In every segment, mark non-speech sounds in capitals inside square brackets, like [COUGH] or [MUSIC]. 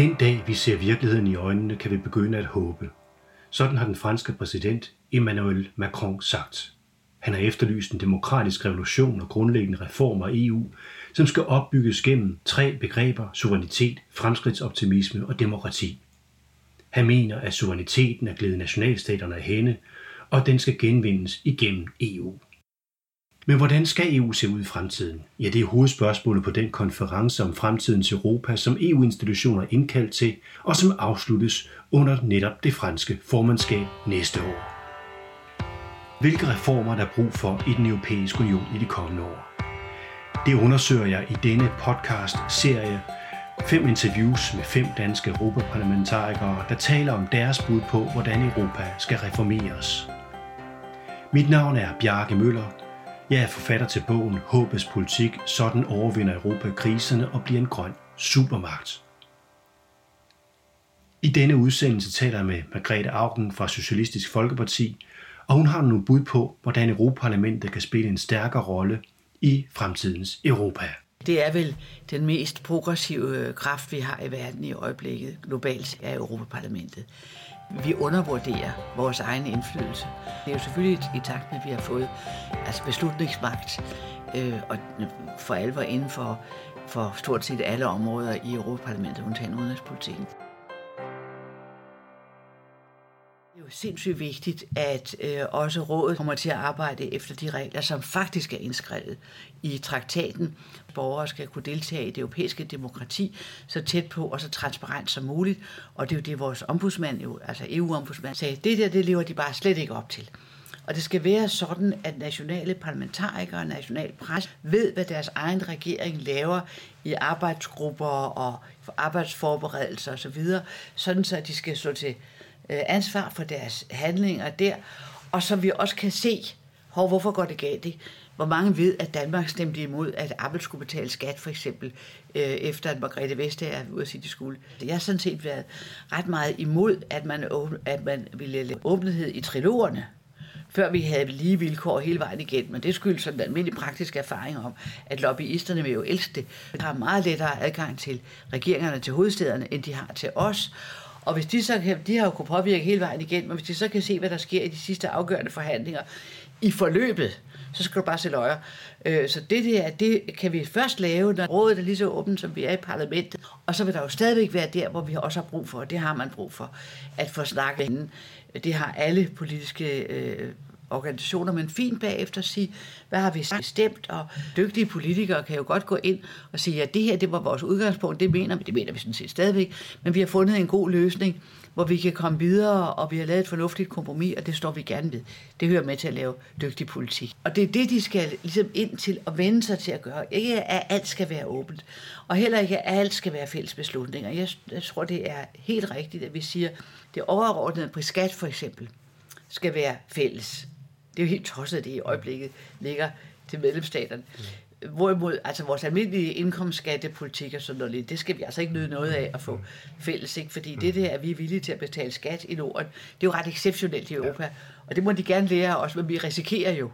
Den dag vi ser virkeligheden i øjnene, kan vi begynde at håbe. Sådan har den franske præsident Emmanuel Macron sagt. Han har efterlyst en demokratisk revolution og grundlæggende reformer af EU, som skal opbygges gennem tre begreber, suverænitet, fremskridtsoptimisme og demokrati. Han mener, at suveræniteten er glædet nationalstaterne af hende, og den skal genvindes igennem EU. Men hvordan skal EU se ud i fremtiden? Ja, det er hovedspørgsmålet på den konference om fremtidens Europa, som EU-institutioner er indkaldt til, og som afsluttes under netop det franske formandskab næste år. Hvilke reformer der er brug for i den europæiske union i de kommende år? Det undersøger jeg i denne podcast-serie. Fem interviews med fem danske europaparlamentarikere, der taler om deres bud på, hvordan Europa skal reformeres. Mit navn er Bjarke Møller. Jeg er forfatter til bogen Håbets politik, sådan overvinder Europa kriserne og bliver en grøn supermagt. I denne udsendelse taler jeg med Margrethe Augen fra Socialistisk Folkeparti, og hun har nogle bud på, hvordan Europaparlamentet kan spille en stærkere rolle i fremtidens Europa. Det er vel den mest progressive kraft, vi har i verden i øjeblikket, globalt, er Europaparlamentet. Vi undervurderer vores egen indflydelse. Det er jo selvfølgelig i takt med, at vi har fået altså beslutningsmagt, øh, og for alvor inden for, for stort set alle områder i Europaparlamentet, undtagen udenrigspolitikken. Sindssygt vigtigt, at øh, også rådet kommer til at arbejde efter de regler, som faktisk er indskrevet i traktaten. Borgere skal kunne deltage i det europæiske demokrati så tæt på og så transparent som muligt. Og det er jo det, vores ombudsmand, jo, altså EU-ombudsmand, sagde, det der, det lever de bare slet ikke op til. Og det skal være sådan, at nationale parlamentarikere og national pres ved, hvad deres egen regering laver i arbejdsgrupper og arbejdsforberedelser osv., sådan så de skal stå til Øh, ansvar for deres handlinger der, og så vi også kan se, hvor, hvorfor går det galt? Ikke? Hvor mange ved, at Danmark stemte imod, at Apple skulle betale skat, for eksempel, øh, efter at Margrethe Vestager er ude at sige, det skulle. Jeg har sådan set været ret meget imod, at man, at man ville lave åbenhed i trilogerne, før vi havde lige vilkår hele vejen igen. Men det skyldes sådan en almindelig praktisk erfaring om, at lobbyisterne vil jo elske det. De har meget lettere adgang til regeringerne til hovedstederne, end de har til os. Og hvis de så kan, de har jo kunnet påvirke hele vejen igen, men hvis de så kan se, hvad der sker i de sidste afgørende forhandlinger i forløbet, så skal du bare se løjer. Øh, så det der, det kan vi først lave, når rådet er lige så åbent, som vi er i parlamentet. Og så vil der jo stadigvæk være der, hvor vi også har brug for, og det har man brug for, at få snakket inden. Det har alle politiske øh, organisationer, men fint bagefter sige, hvad har vi stemt, og dygtige politikere kan jo godt gå ind og sige, ja, det her, det var vores udgangspunkt, det mener vi, det mener vi sådan set stadigvæk, men vi har fundet en god løsning, hvor vi kan komme videre, og vi har lavet et fornuftigt kompromis, og det står vi gerne ved. Det hører med til at lave dygtig politik. Og det er det, de skal ligesom ind til at vende sig til at gøre. Ikke at alt skal være åbent, og heller ikke at alt skal være fælles beslutninger. Jeg, jeg tror, det er helt rigtigt, at vi siger, det overordnede på skat for eksempel, skal være fælles. Det er jo helt tosset, at det i øjeblikket ligger til medlemsstaterne. Mm. Hvorimod, altså vores almindelige indkomstskattepolitik og sådan noget, det skal vi altså ikke nyde noget af at få fælles, ikke? fordi det der, at vi er villige til at betale skat i Norden, det er jo ret exceptionelt i Europa, ja. og det må de gerne lære os, men vi risikerer jo,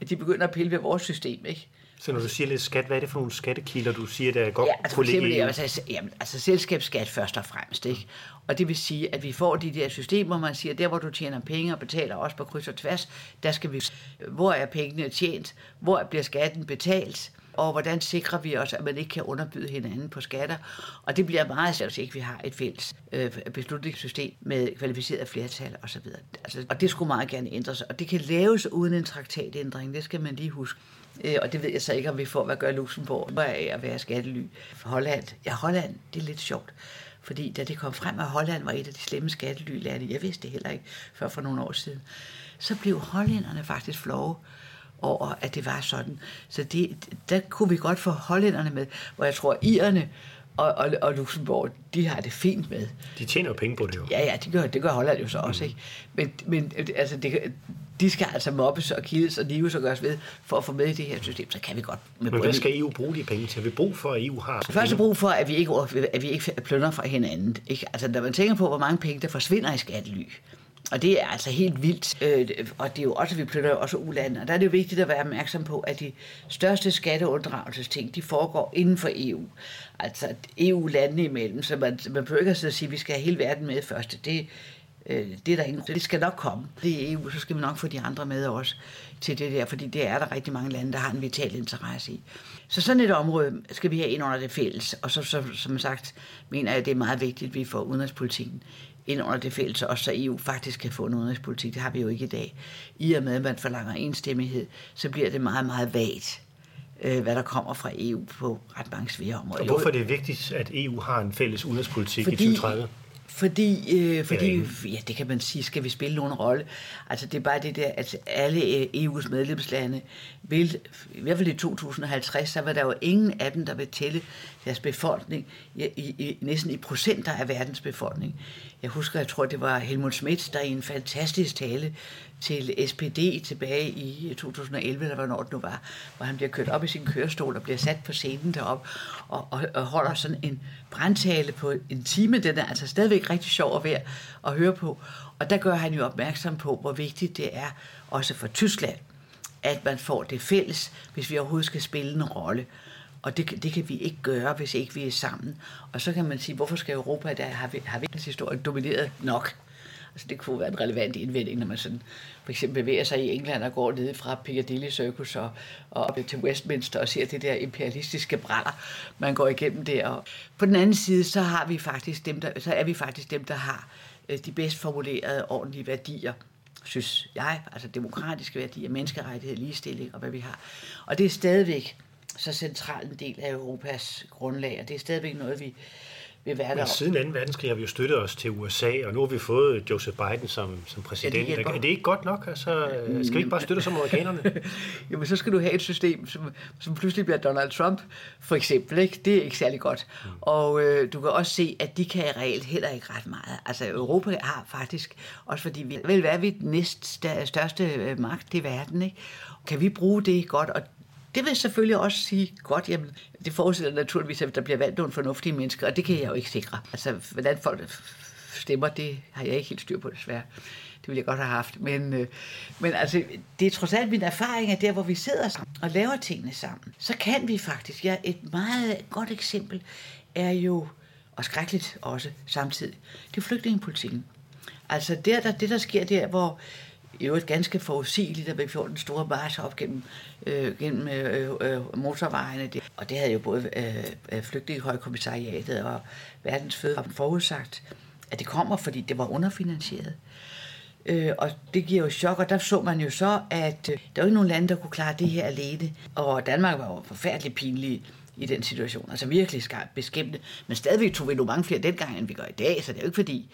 at de begynder at pille ved vores system, ikke? Så når du siger lidt skat, hvad er det for nogle skattekilder, du siger, der er godt ja, altså, for eksempel, altså, jamen, altså selskabsskat først og fremmest. Ikke? Og det vil sige, at vi får de der systemer, hvor man siger, der hvor du tjener penge og betaler også på kryds og tværs, der skal vi, hvor er pengene tjent, hvor bliver skatten betalt, og hvordan sikrer vi os, at man ikke kan underbyde hinanden på skatter. Og det bliver meget svært, hvis ikke vi har et fælles øh, beslutningssystem med kvalificeret flertal osv. Altså, og det skulle meget gerne ændres, og det kan laves uden en traktatændring, det skal man lige huske. Øh, og det ved jeg så ikke, om vi får, hvad gør Luxembourg af at være skattely. Holland, ja Holland, det er lidt sjovt. Fordi da det kom frem, at Holland var et af de slemme skattelylande, jeg vidste det heller ikke før for nogle år siden, så blev hollænderne faktisk flove over, at det var sådan. Så det, der kunne vi godt få hollænderne med, hvor jeg tror, irerne og, og, og Luxembourg, de har det fint med. De tjener jo penge på det jo. Ja, ja, det gør, det gør Holland jo så også, mm. ikke? Men, men altså, det, de skal altså mobbes og kildes og lives og gøres ved for at få med i det her system, så kan vi godt. Med Men hvad skal EU bruge de penge til? Vi brug for, at EU har? Først er brug for, at vi ikke, at vi ikke plønder fra hinanden. Ikke? Altså, når man tænker på, hvor mange penge, der forsvinder i skattely, og det er altså helt vildt. Øh, og det er jo også, vi flytter jo også ulandet, Og der er det jo vigtigt at være opmærksom på, at de største skatteunddragelsesting, de foregår inden for EU. Altså EU-landene imellem. Så man, man behøver ikke at sige, at vi skal have hele verden med først. Det, øh, det er der ingen. Det skal nok komme. Det er EU, så skal vi nok få de andre med også til det der, fordi det er der rigtig mange lande, der har en vital interesse i. Så sådan et område skal vi have ind under det fælles, og så, så som sagt mener jeg, at det er meget vigtigt, at vi får udenrigspolitikken ind under det fælles, også så EU faktisk kan få en udenrigspolitik. Det har vi jo ikke i dag. I og med, at man forlanger enstemmighed, så bliver det meget, meget vagt øh, hvad der kommer fra EU på ret mange svære områder. Og hvorfor er det vigtigt, at EU har en fælles udenrigspolitik fordi, i 2030? Fordi, øh, fordi ja, det kan man sige, skal vi spille nogen rolle. Altså det er bare det der, at alle øh, EU's medlemslande vil, i hvert fald i 2050, så var der jo ingen af dem, der vil tælle deres befolkning, i, i, næsten i procenter af verdens befolkning. Jeg husker, jeg tror, det var Helmut Schmidt, der i en fantastisk tale til SPD tilbage i øh, 2011, eller hvornår det nu var, hvor han bliver kørt op i sin kørestol og bliver sat på scenen derop og, og, og holder sådan en brandtale på en time. Den er altså stadigvæk rigtig sjov at være at høre på. Og der gør han jo opmærksom på, hvor vigtigt det er, også for Tyskland, at man får det fælles, hvis vi overhovedet skal spille en rolle. Og det, det kan vi ikke gøre, hvis ikke vi er sammen. Og så kan man sige, hvorfor skal Europa, der har, har verdenshistorien domineret nok? Altså det kunne være en relevant indvending, når man sådan for eksempel bevæger sig i England og går ned fra Piccadilly Circus og, og op til Westminster og ser det der imperialistiske brænder, man går igennem der. Og på den anden side, så, har vi faktisk dem, der, så er vi faktisk dem, der har øh, de bedst formulerede ordentlige værdier synes jeg, altså demokratiske værdier, menneskerettighed, ligestilling og hvad vi har. Og det er stadigvæk så central en del af Europas grundlag, og det er stadigvæk noget, vi vil være der. Men siden 2. verdenskrig har vi jo støttet os til USA, og nu har vi fået Joseph Biden som, som præsident. Ja, det er, det ikke godt nok? Altså, skal vi ikke bare støtte som amerikanerne? [LAUGHS] men så skal du have et system, som, som pludselig bliver Donald Trump, for eksempel. Ikke? Det er ikke særlig godt. Mm. Og øh, du kan også se, at de kan reelt heller ikke ret meget. Altså Europa har faktisk, også fordi vi vil være vi den næst største øh, magt i verden, ikke? kan vi bruge det godt, og det vil selvfølgelig også sige godt, jamen, det forudsætter naturligvis, at der bliver valgt nogle fornuftige mennesker, og det kan jeg jo ikke sikre. Altså, hvordan folk stemmer, det har jeg ikke helt styr på, desværre. Det ville jeg godt have haft. Men, øh, men altså, det er trods alt min erfaring, at der, hvor vi sidder sammen og laver tingene sammen, så kan vi faktisk. Ja, et meget godt eksempel er jo, og skrækkeligt også samtidig, det er flygtningepolitikken. Altså, der, der, det, der sker der, hvor i øvrigt ganske forudsigeligt, at vi får den store march op gennem, øh, gennem øh, øh, motorvejene. Og det havde jo både øh, øh flygtningehøjkommissariatet og verdens fødevare forudsagt, at det kommer, fordi det var underfinansieret. Øh, og det giver jo chok, og der så man jo så, at øh, der var ikke nogen lande, der kunne klare det her alene. Og Danmark var jo forfærdeligt pinlig i den situation. Altså virkelig skarpt beskæmmende. Men stadigvæk tog vi nu mange flere dengang, end vi gør i dag, så det er jo ikke fordi...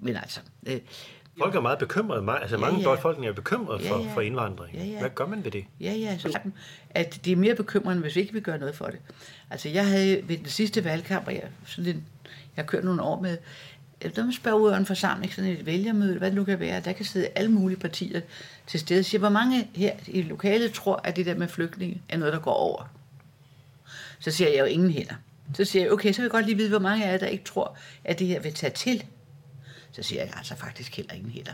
Men altså, øh, Folk er meget bekymrede. Altså, mange ja, ja. befolkninger er bekymrede for, ja, ja. for indvandring. Ja, ja. Hvad gør man ved det? Ja, ja. Så at det er mere bekymrende, hvis vi ikke vil gøre noget for det. Altså, jeg havde ved den sidste valgkamp, og jeg, sådan en, jeg har kørt nogle år med, der man spørger ud af en forsamling, sådan et vælgermøde, hvad det nu kan være, der kan sidde alle mulige partier til stede. Siger, hvor mange her i lokalet tror, at det der med flygtninge er noget, der går over? Så siger jeg jo ingen heller. Så siger jeg, okay, så vil jeg godt lige vide, hvor mange af jer, der ikke tror, at det her vil tage til. Så siger jeg altså faktisk heller ingen heller.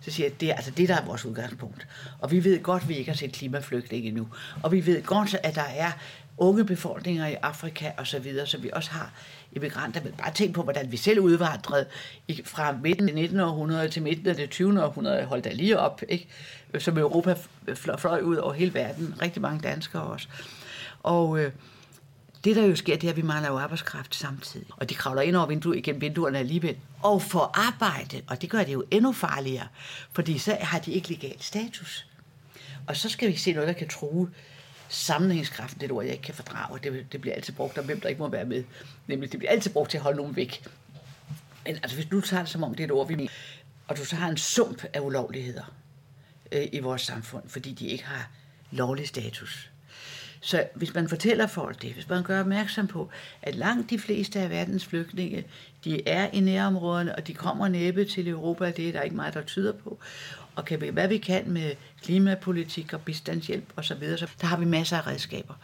Så siger jeg, det er altså det, der er vores udgangspunkt. Og vi ved godt, at vi ikke har set klimaflygtninge endnu. Og vi ved godt, at der er unge befolkninger i Afrika og så videre, så vi også har immigranter. Men bare tænk på, hvordan vi selv udvandrede fra midten af 19. århundrede til midten af det 20. århundrede. Hold da lige op, ikke? Som Europa fløj ud over hele verden. Rigtig mange danskere også. Og, øh, det, der jo sker, det er, at vi mangler jo arbejdskraft samtidig. Og de kravler ind over vinduet, igennem vinduerne alligevel. Og får arbejde, og det gør det jo endnu farligere, fordi så har de ikke legal status. Og så skal vi se noget, der kan true sammenhængskraften, det er et ord, jeg ikke kan fordrage. Det, det bliver altid brugt om, hvem der ikke må være med. Nemlig, det bliver altid brugt til at holde nogen væk. Men altså, hvis du tager det som om, det er et ord, vi mener, og du så har en sump af ulovligheder øh, i vores samfund, fordi de ikke har lovlig status, så hvis man fortæller folk det, hvis man gør opmærksom på, at langt de fleste af verdens flygtninge, de er i nærområderne, og de kommer næppe til Europa, det er der ikke meget, der tyder på, og kan vi, hvad vi kan med klimapolitik og bistandshjælp osv., så, videre, så der har vi masser af redskaber.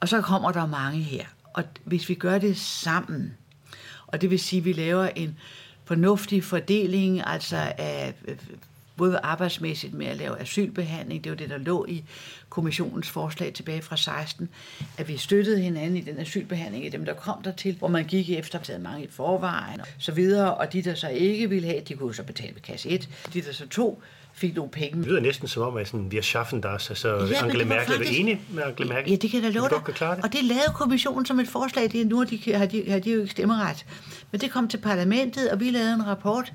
Og så kommer der mange her. Og hvis vi gør det sammen, og det vil sige, at vi laver en fornuftig fordeling, altså af både arbejdsmæssigt med at lave asylbehandling, det var det, der lå i kommissionens forslag tilbage fra 16, at vi støttede hinanden i den asylbehandling af dem, der kom der til, hvor man gik efter, at mange i forvejen og så videre, og de, der så ikke ville have, de kunne så betale ved kasse 1. De, der så tog, fik nogle penge. Det lyder næsten som om, at sådan, vi har schaffen das. Altså, ja, Angela Merkel faktisk, er enig med Angela Merkel? Ja, det kan da love dig. Det. Og det lavede kommissionen som et forslag. Det er nu de, har, de, har de jo ikke stemmeret. Men det kom til parlamentet, og vi lavede en rapport,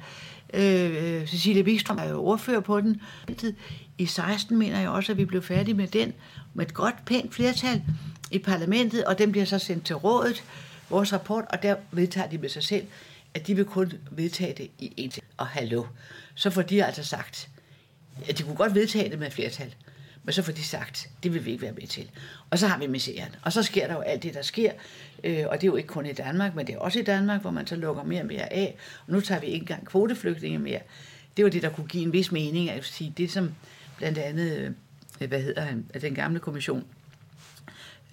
Øh, øh Cecilia Wikstrøm er jo ordfører på den. I 16 mener jeg også, at vi blev færdige med den, med et godt, pænt flertal i parlamentet, og den bliver så sendt til rådet, vores rapport, og der vedtager de med sig selv, at de vil kun vedtage det i en til. Og hallo. Så får de altså sagt, at de kunne godt vedtage det med flertal, men så får de sagt, det vil vi ikke være med til. Og så har vi misæren. Og så sker der jo alt det, der sker. Øh, og det er jo ikke kun i Danmark, men det er også i Danmark, hvor man så lukker mere og mere af. Og nu tager vi ikke engang kvoteflygtninge mere. Det var det, der kunne give en vis mening. At sige, det som blandt andet, øh, hvad hedder han, at den gamle kommission,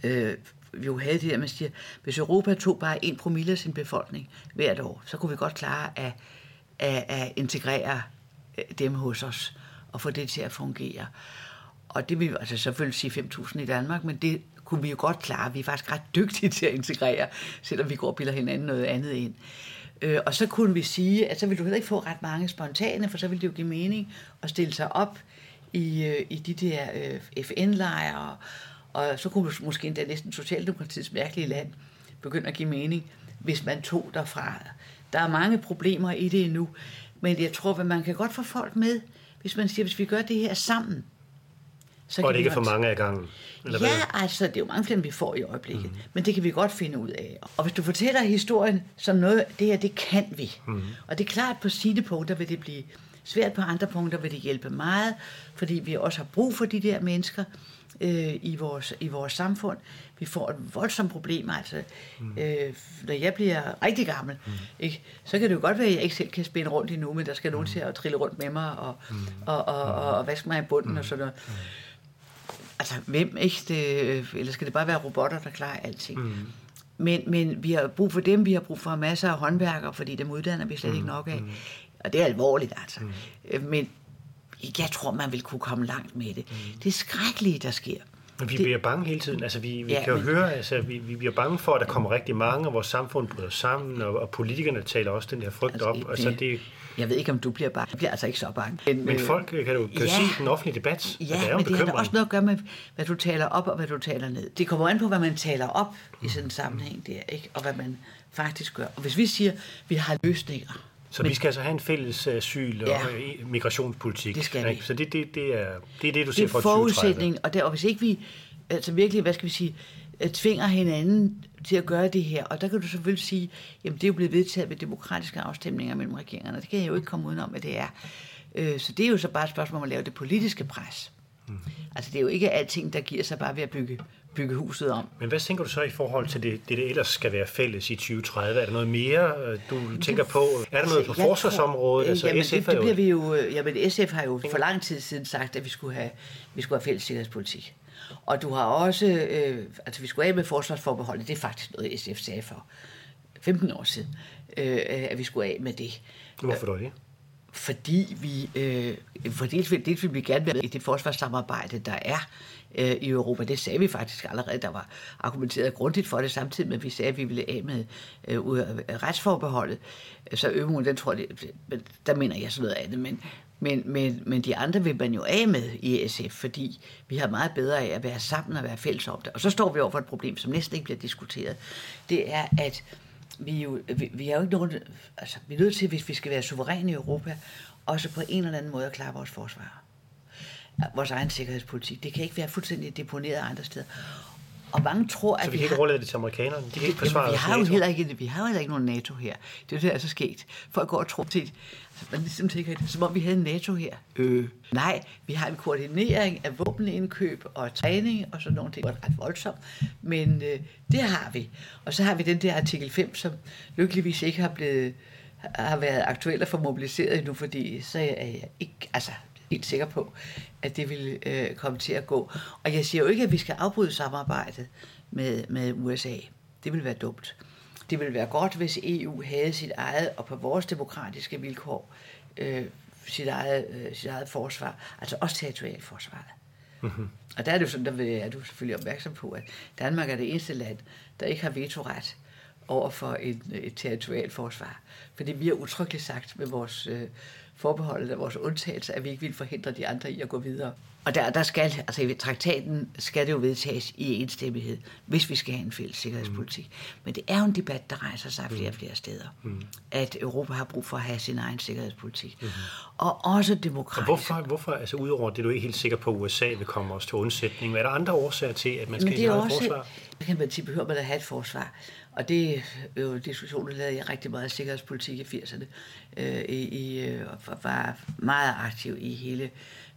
øh, vi jo havde det der, man siger, hvis Europa tog bare en promille af sin befolkning hvert år, så kunne vi godt klare at, at, at integrere øh, dem hos os og få det til at fungere. Og det vil altså selvfølgelig sige 5.000 i Danmark, men det kunne vi jo godt klare. Vi er faktisk ret dygtige til at integrere, selvom vi går og bilder hinanden noget andet ind. Øh, og så kunne vi sige, at så vil du heller ikke få ret mange spontane, for så vil det jo give mening at stille sig op i, øh, i de der øh, FN-lejre, og så kunne måske endda næsten Socialdemokratiets mærkelige land begynde at give mening, hvis man tog derfra. Der er mange problemer i det endnu, men jeg tror, at man kan godt få folk med, hvis man siger, hvis vi gør det her sammen, så og det ikke er for mange af gangen? Eller ja, hvad? altså, det er jo mange flere, vi får i øjeblikket. Mm. Men det kan vi godt finde ud af. Og hvis du fortæller historien som noget, det her, det kan vi. Mm. Og det er klart, på sine punkter vil det blive svært, på andre punkter vil det hjælpe meget, fordi vi også har brug for de der mennesker øh, i, vores, i vores samfund. Vi får et voldsomt problem, altså. Mm. Øh, når jeg bliver rigtig gammel, mm. ikke, så kan det jo godt være, at jeg ikke selv kan spænde rundt endnu, men der skal mm. nogen til at trille rundt med mig og, mm. og, og, og, og vaske mig i bunden mm. og sådan noget. Mm altså hvem ikke? Det, eller skal det bare være robotter, der klarer alting? Mm. Men, men vi har brug for dem, vi har brug for masser af håndværkere, fordi dem uddanner vi slet mm. ikke nok af. Mm. Og det er alvorligt altså. Mm. Øh, men jeg tror, man vil kunne komme langt med det. Mm. Det er skrækkeligt, der sker. Men vi det, bliver bange hele tiden. Altså, vi, vi ja, kan jo men, høre, altså, vi, vi bliver bange for, at der kommer rigtig mange, og vores samfund bryder sammen, og, og politikerne taler også den her frygt altså, op. Altså, det, jeg ved ikke, om du bliver bange. Jeg bliver altså ikke så bange. Men, men øh, folk kan du kan ja, sige den offentlige debat. Ja, det er men det har også noget at gøre med, hvad du taler op og hvad du taler ned. Det kommer an på, hvad man taler op i sådan en sammenhæng der, ikke? og hvad man faktisk gør. Og hvis vi siger, at vi har løsninger, så men, vi skal altså have en fælles asyl- og ja, migrationspolitik. Det skal vi. Så det, det, det, er, det er det, du siger for 2030. Det er forudsætning, og, der, og hvis ikke vi altså virkelig, hvad skal vi sige, øh, tvinger hinanden til at gøre det her. Og der kan du selvfølgelig sige, jamen det er jo blevet vedtaget ved demokratiske afstemninger mellem regeringerne. Det kan jeg jo ikke komme udenom, at det er. Øh, så det er jo så bare et spørgsmål om at lave det politiske pres. Mm. Altså det er jo ikke alting, der giver sig bare ved at bygge, bygge huset om. Men hvad tænker du så i forhold til det, det, det ellers skal være fælles i 2030? Er der noget mere, øh, du tænker på? Er der altså, noget på forsvarsområdet? Altså, jamen, SF det, det bliver vi jo, jamen, SF har jo for lang tid siden sagt, at vi skulle have, vi skulle have fælles sikkerhedspolitik. Og du har også, øh, altså vi skulle af med forsvarsforbeholdet, det er faktisk noget, SF sagde for 15 år siden, øh, at vi skulle af med det. Hvorfor dog det? Fordi vi, øh, for dels, dels vil vi gerne være i det forsvarssamarbejde, der er øh, i Europa. Det sagde vi faktisk allerede. Der var argumenteret grundigt for det, samtidig med, at vi sagde, at vi ville af med øh, retsforbeholdet. Så øvungen, den tror jeg, der mener jeg sådan noget andet. Men, men, men, men de andre vil man jo af med i SF, fordi vi har meget bedre af at være sammen og være fælles om det. Og så står vi over for et problem, som næsten ikke bliver diskuteret. Det er, at vi, jo, vi, vi er jo ikke nogen... Altså, vi er nødt til, hvis vi skal være suveræne i Europa, også på en eller anden måde at klare vores forsvar. Vores egen sikkerhedspolitik. Det kan ikke være fuldstændig deponeret andre steder. Og mange tror, at så vi, kan ikke overlade det til amerikanerne? De kan ikke forsvare vi har jo heller ikke, vi har jo heller ikke nogen NATO her. Det er jo det, der er så sket. Folk går og tror til, altså, man ligesom tænker, som om vi havde en NATO her. Øh. Nej, vi har en koordinering af våbenindkøb og træning og sådan nogle ting. Det er ret voldsomt, men øh, det har vi. Og så har vi den der artikel 5, som lykkeligvis ikke har blevet har været aktuelt at få mobiliseret endnu, fordi så er jeg ikke, altså helt sikker på, at det vil øh, komme til at gå. Og jeg siger jo ikke, at vi skal afbryde samarbejdet med, med USA. Det vil være dumt. det ville være godt, hvis EU havde sit eget, og på vores demokratiske vilkår, øh, sit, eget, øh, sit eget forsvar, altså også territorialforsvaret. Mm-hmm. Og der er det jo sådan, der er du selvfølgelig opmærksom på, at Danmark er det eneste land, der ikke har vetoret over for et, et territorialt forsvar. Fordi vi har utryggeligt sagt med vores øh, forbeholdet af vores undtagelse, at vi ikke vil forhindre de andre i at gå videre. Og der, der skal, altså i traktaten skal det jo vedtages i enstemmighed, hvis vi skal have en fælles sikkerhedspolitik. Mm. Men det er jo en debat, der rejser sig flere og flere steder. Mm. At Europa har brug for at have sin egen sikkerhedspolitik. Mm. Og også demokratisk. Og hvorfor, hvorfor, altså udover det, du er ikke helt sikker på, at USA vil komme os til undsætning, er der andre årsager til, at man skal have et forsvar? kan man sige, behøver man at have et forsvar. Og det er jo diskussioner, der jeg rigtig meget af sikkerhedspolitik i 80'erne. Øh, i, i, øh, var meget aktiv i hele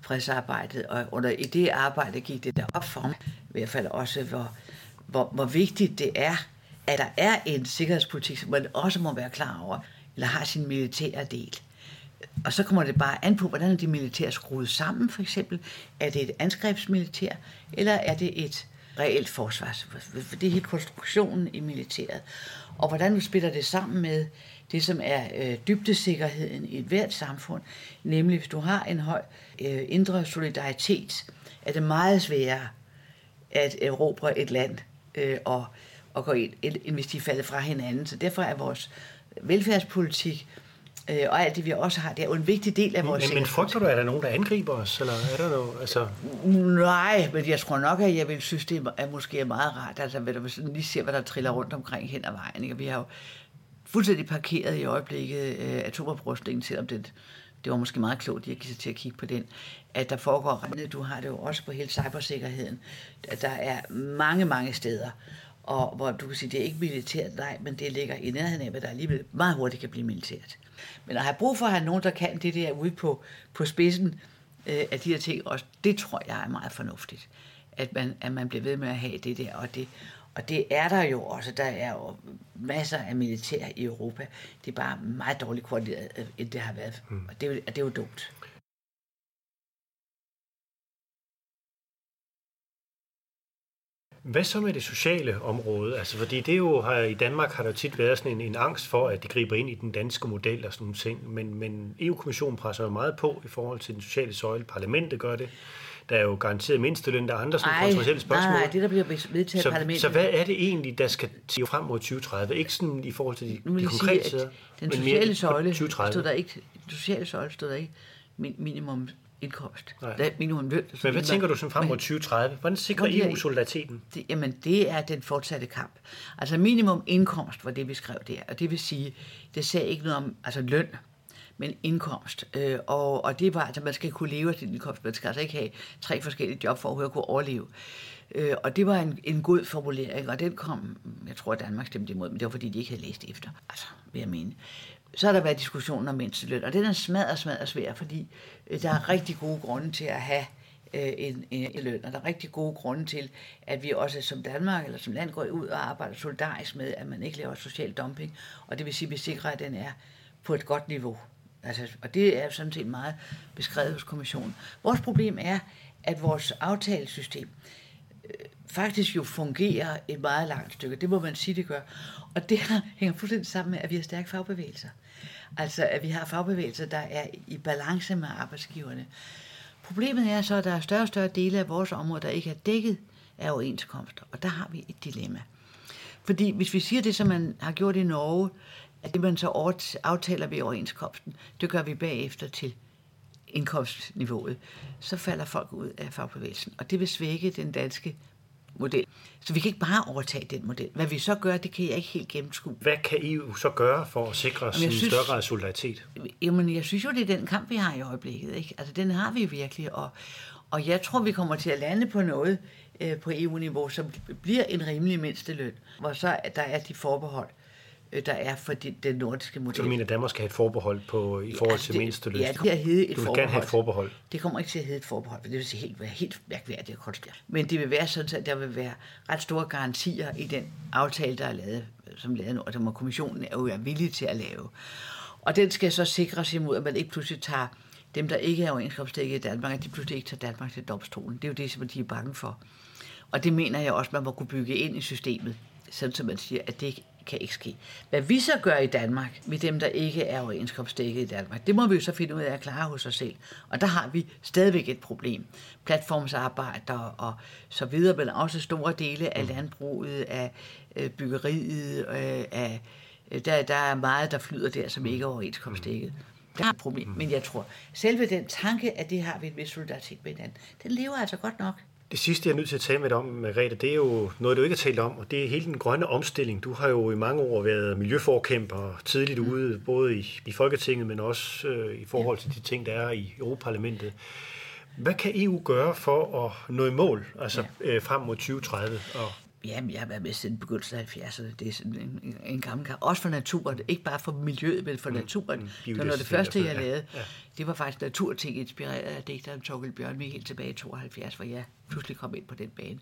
fredsarbejdet, og under, i det arbejde gik det der op for mig, i hvert fald også, hvor, hvor, hvor vigtigt det er, at der er en sikkerhedspolitik, som man også må være klar over, eller har sin militære del. Og så kommer det bare an på, hvordan er de militære skruet sammen, for eksempel. Er det et angrebsmilitær, eller er det et reelt forsvars? For det er hele konstruktionen i militæret. Og hvordan spiller det sammen med det, som er øh, dybdesikkerheden i et hvert samfund, nemlig hvis du har en høj øh, indre solidaritet, er det meget sværere at erobre et land øh, og, og gå ind, end hvis de falder fra hinanden. Så derfor er vores velfærdspolitik øh, og alt det, vi også har, det er jo en vigtig del af vores Men, men frygter du, at der er nogen, der angriber os? Eller er der noget, altså... Nej, men jeg tror nok, at jeg vil synes, det er måske meget rart, altså, hvis du sådan lige ser, hvad der triller rundt omkring hen ad vejen. Ikke? Vi har jo fuldstændig parkeret i øjeblikket øh, atomoprustningen, selvom det, det var måske meget klogt at jeg sig til at kigge på den, at der foregår, du har det jo også på hele cybersikkerheden, at der er mange, mange steder, og hvor du kan sige, det er ikke militært, nej, men det ligger i nærheden af, hvad der alligevel meget hurtigt kan blive militært. Men at have brug for at have nogen, der kan det der ude på, på spidsen øh, af de her ting, også, det tror jeg er meget fornuftigt. At man, at man bliver ved med at have det der, og det, og det er der jo også. Der er jo masser af militær i Europa. Det er bare meget dårligt koordineret, øh, end det har været. Mm. Og det, er, det er jo dumt. Hvad så med det sociale område? Altså, fordi det jo har, i Danmark har der tit været sådan en, en angst for, at de griber ind i den danske model og sådan nogle ting. Men, men EU-kommissionen presser jo meget på i forhold til den sociale søjle. Parlamentet gør det. Der er jo garanteret mindsteløn, der er andre sådan kontroversielle spørgsmål. Nej, det der bliver vedtaget så, parlamentet. Så hvad er det egentlig, der skal til frem mod 2030? Ikke sådan i forhold til de, de konkrete sider, den sociale søjle stod der ikke, den sociale søjle stod der ikke minimum indkomst. Nej. Det er minimum løn. Men hvad tænker du som frem mod 2030? Hvordan sikrer EU solidariteten? Det, jamen, det er den fortsatte kamp. Altså minimum indkomst var det, vi skrev der. Og det vil sige, det sagde ikke noget om altså løn, men indkomst. Øh, og, og det var, altså man skal kunne leve af sin indkomst. Man skal altså ikke have tre forskellige job for at kunne overleve. Øh, og det var en, en god formulering, og den kom, jeg tror, at Danmark stemte imod, men det var fordi, de ikke havde læst efter. Altså, vil jeg mene. Så har der været diskussioner om mindsteløn, og den er smadret, smadret svær, fordi øh, der er rigtig gode grunde til at have øh, en, en, en løn, og der er rigtig gode grunde til, at vi også som Danmark eller som land går ud og arbejder solidarisk med, at man ikke laver social dumping, og det vil sige, at vi sikrer, at den er på et godt niveau. Altså, og det er sådan set meget beskrevet hos kommissionen. Vores problem er, at vores aftalesystem øh, faktisk jo fungerer et meget langt stykke. Det må man sige, det gør. Og det hænger fuldstændig sammen med, at vi har stærke fagbevægelser. Altså, at vi har fagbevægelser, der er i balance med arbejdsgiverne. Problemet er så, at der er større og større dele af vores område, der ikke er dækket af overenskomster. Og der har vi et dilemma. Fordi hvis vi siger det, som man har gjort i Norge, at det man så aftaler ved overenskomsten, det gør vi bagefter til indkomstniveauet, så falder folk ud af fagbevægelsen. Og det vil svække den danske model. Så vi kan ikke bare overtage den model. Hvad vi så gør, det kan jeg ikke helt gennemskue. Hvad kan EU så gøre for at sikre en synes, større grad solidaritet? Jamen, jeg synes jo, det er den kamp, vi har i øjeblikket. Ikke? Altså, den har vi virkelig, og, og jeg tror, vi kommer til at lande på noget øh, på EU-niveau, som bliver en rimelig mindsteløn, hvor så der er de forbehold, der er for de, den nordiske model. Så du mener, at Danmark skal have et forbehold på, i forhold til mindsteløn? Ja, det kommer til et du vil forbehold. gerne have et forbehold? Det kommer ikke til at hedde et forbehold, for det vil sige helt, være helt mærkværdigt at konstruere. Men det vil være sådan, at der vil være ret store garantier i den aftale, der er lavet, som lavet nu, og som kommissionen er jo er villig til at lave. Og den skal så sikres imod, at man ikke pludselig tager dem, der ikke er overenskomstdækket i Danmark, at de pludselig ikke tager Danmark til domstolen. Det er jo det, som de er bange for. Og det mener jeg også, man må kunne bygge ind i systemet, sådan som man siger, at det kan ikke ske. Hvad vi så gør i Danmark med dem, der ikke er overenskomstdækket i Danmark, det må vi jo så finde ud af at klare hos os selv. Og der har vi stadigvæk et problem. Platformsarbejder og så videre, men også store dele af landbruget, af øh, byggeriet, øh, af, der, der er meget, der flyder der, som ikke er overenskomstdækket. Der er et problem, men jeg tror, selve den tanke, at det har vi en vis solidaritet med hinanden, den lever altså godt nok. Det sidste, jeg er nødt til at tale med dig om, Margrethe, det er jo noget, du ikke har talt om, og det er hele den grønne omstilling. Du har jo i mange år været miljøforkæmper tidligt mm. ude, både i, i Folketinget, men også øh, i forhold til de ting, der er i Europaparlamentet. Hvad kan EU gøre for at nå i mål, altså ja. øh, frem mod 2030? Og Jamen, jeg har været med siden begyndelsen af 70'erne. Det er sådan en, en gammel kamp. Også for naturen. Ikke bare for miljøet, men for mm, naturen. Mm, det var noget det første, jeg lavede. Ja. Det var faktisk naturting, inspireret af digteren Torkel Bjørn helt tilbage i 72, hvor jeg pludselig kom ind på den bane.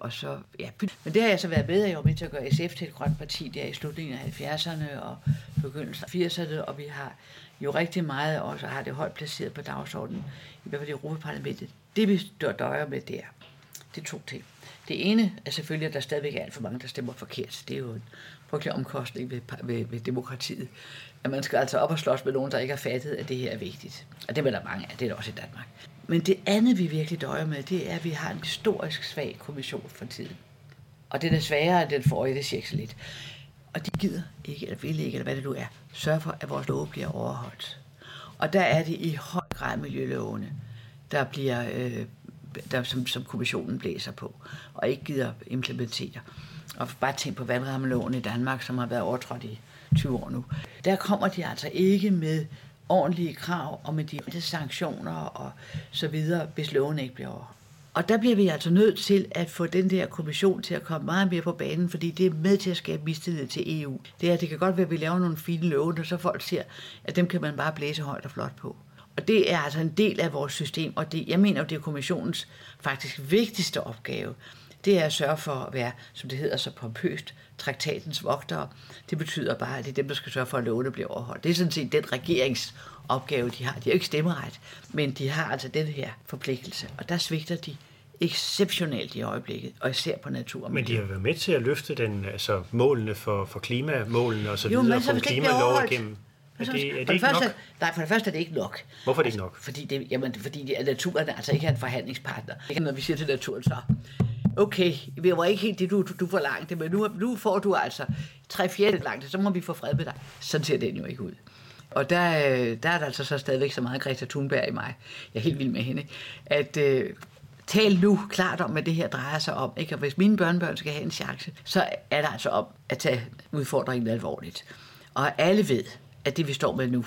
Og så, ja, men det har jeg så været med, jeg var med til at gøre SF til et grønt parti der i slutningen af 70'erne og begyndelsen af 80'erne, og vi har jo rigtig meget også har det højt placeret på dagsordenen, i hvert fald i Europaparlamentet. Det vi døjer med der, det er to ting. Det ene er selvfølgelig, at der stadigvæk er alt for mange, der stemmer forkert. Det er jo en frygtelig omkostning ved, ved, ved demokratiet. At man skal altså op og slås med nogen, der ikke har fattet, at det her er vigtigt. Og det er der mange af, det er der også i Danmark. Men det andet, vi virkelig døjer med, det er, at vi har en historisk svag kommission for tiden. Og det er sværere end den forrige, det siger ikke så lidt. Og de gider ikke, eller vil ikke, eller hvad det nu er, sørge for, at vores lov bliver overholdt. Og der er det i høj grad miljølovene, der bliver øh, der, som, som kommissionen blæser på, og ikke gider implementere. Og bare tænk på vandrammeloven i Danmark, som har været overtrådt i 20 år nu. Der kommer de altså ikke med ordentlige krav og med de sanktioner og så videre, hvis loven ikke bliver overholdt. Og der bliver vi altså nødt til at få den der kommission til at komme meget mere på banen, fordi det er med til at skabe mistillid til EU. Det er, det kan godt være, at vi laver nogle fine love, og så folk ser, at dem kan man bare blæse højt og flot på. Og det er altså en del af vores system, og det, jeg mener, det er kommissionens faktisk vigtigste opgave. Det er at sørge for at være, som det hedder så pompøst, traktatens vogtere. Det betyder bare, at det er dem, der skal sørge for, at lovene bliver overholdt. Det er sådan set den regeringsopgave, de har. De har jo ikke stemmeret, men de har altså den her forpligtelse, og der svigter de exceptionelt i øjeblikket, og især på natur. Men de har været med til at løfte den, altså målene for, for klimamålene og så jo, videre, få klimalov igennem. Er det, er det, for det første, nok? Nej, for det første er det ikke nok. Hvorfor er det ikke nok? Fordi, det, jamen, fordi det, naturen altså ikke er en forhandlingspartner. Når vi siger til naturen så, okay, det var ikke helt det, du, du, forlangte, men nu, nu får du altså tre fjerde langt, så må vi få fred med dig. Sådan ser den jo ikke ud. Og der, der er der altså så stadigvæk så meget Greta Thunberg i mig. Jeg er helt vild med hende. At øh, tal nu klart om, hvad det her drejer sig om. Ikke? Og hvis mine børnebørn skal have en chance, så er der altså om at tage udfordringen alvorligt. Og alle ved, at det, vi står med nu,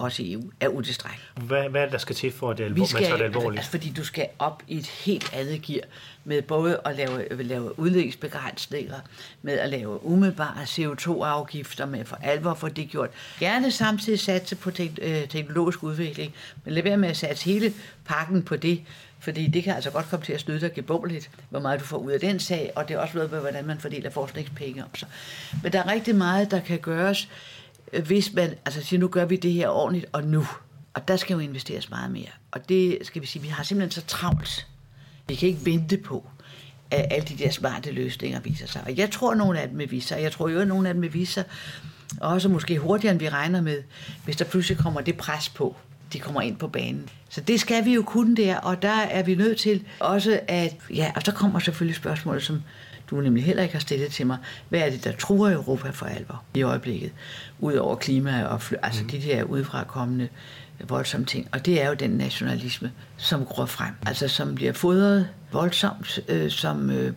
også i EU, er utilstrækkeligt. Hvad, hvad er det, der skal til for, at det alvor, skal, man tager det alvorligt? Altså, fordi du skal op i et helt andet gear med både at lave, lave udledningsbegrænsninger, med at lave umiddelbare CO2-afgifter, med for alvor for det gjort. Gerne samtidig satse på øh, teknologisk udvikling, men lad være med at satse hele pakken på det, fordi det kan altså godt komme til at snyde dig gebummeligt, hvor meget du får ud af den sag, og det er også noget med, hvordan man fordeler forskningspenge om sig. Men der er rigtig meget, der kan gøres, Øh, hvis man altså siger, nu gør vi det her ordentligt, og nu. Og der skal jo investeres meget mere. Og det skal vi sige, vi har simpelthen så travlt. Vi kan ikke vente på, at alle de der smarte løsninger viser sig. Og jeg tror, at nogle af dem vil vise sig. Jeg tror jo, at nogle af dem vil vise sig, også måske hurtigere, end vi regner med, hvis der pludselig kommer det pres på, de kommer ind på banen. Så det skal vi jo kunne der, og der er vi nødt til også at, ja, og så kommer selvfølgelig spørgsmålet, som du nemlig heller ikke har stillet til mig, hvad er det, der truer Europa for alvor i øjeblikket, udover klima og fly, altså mm. de der udefra kommende voldsomme ting. Og det er jo den nationalisme, som gror frem, altså som bliver fodret voldsomt, øh, som øh,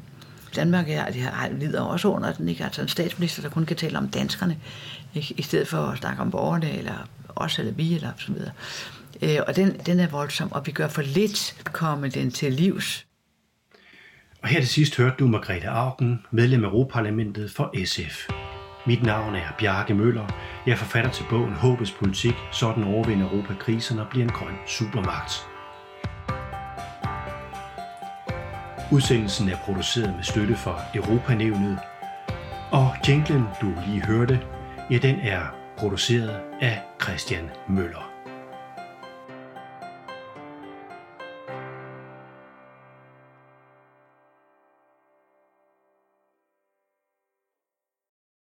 Danmark er, det har, lider også under den, ikke? Altså en statsminister, der kun kan tale om danskerne, ikke? i stedet for at snakke om borgerne, eller os eller vi, eller så videre. Øh, og den, den er voldsom, og vi gør for lidt komme den til livs. Og her til sidst hørte du Margrethe Augen, medlem af Europaparlamentet for SF. Mit navn er Bjarke Møller. Jeg er forfatter til bogen Håbets Politik, sådan overvinder Europa krisen og bliver en grøn supermagt. Udsendelsen er produceret med støtte fra Europanævnet, og jinglen, du lige hørte, ja, den er produceret af Christian Møller.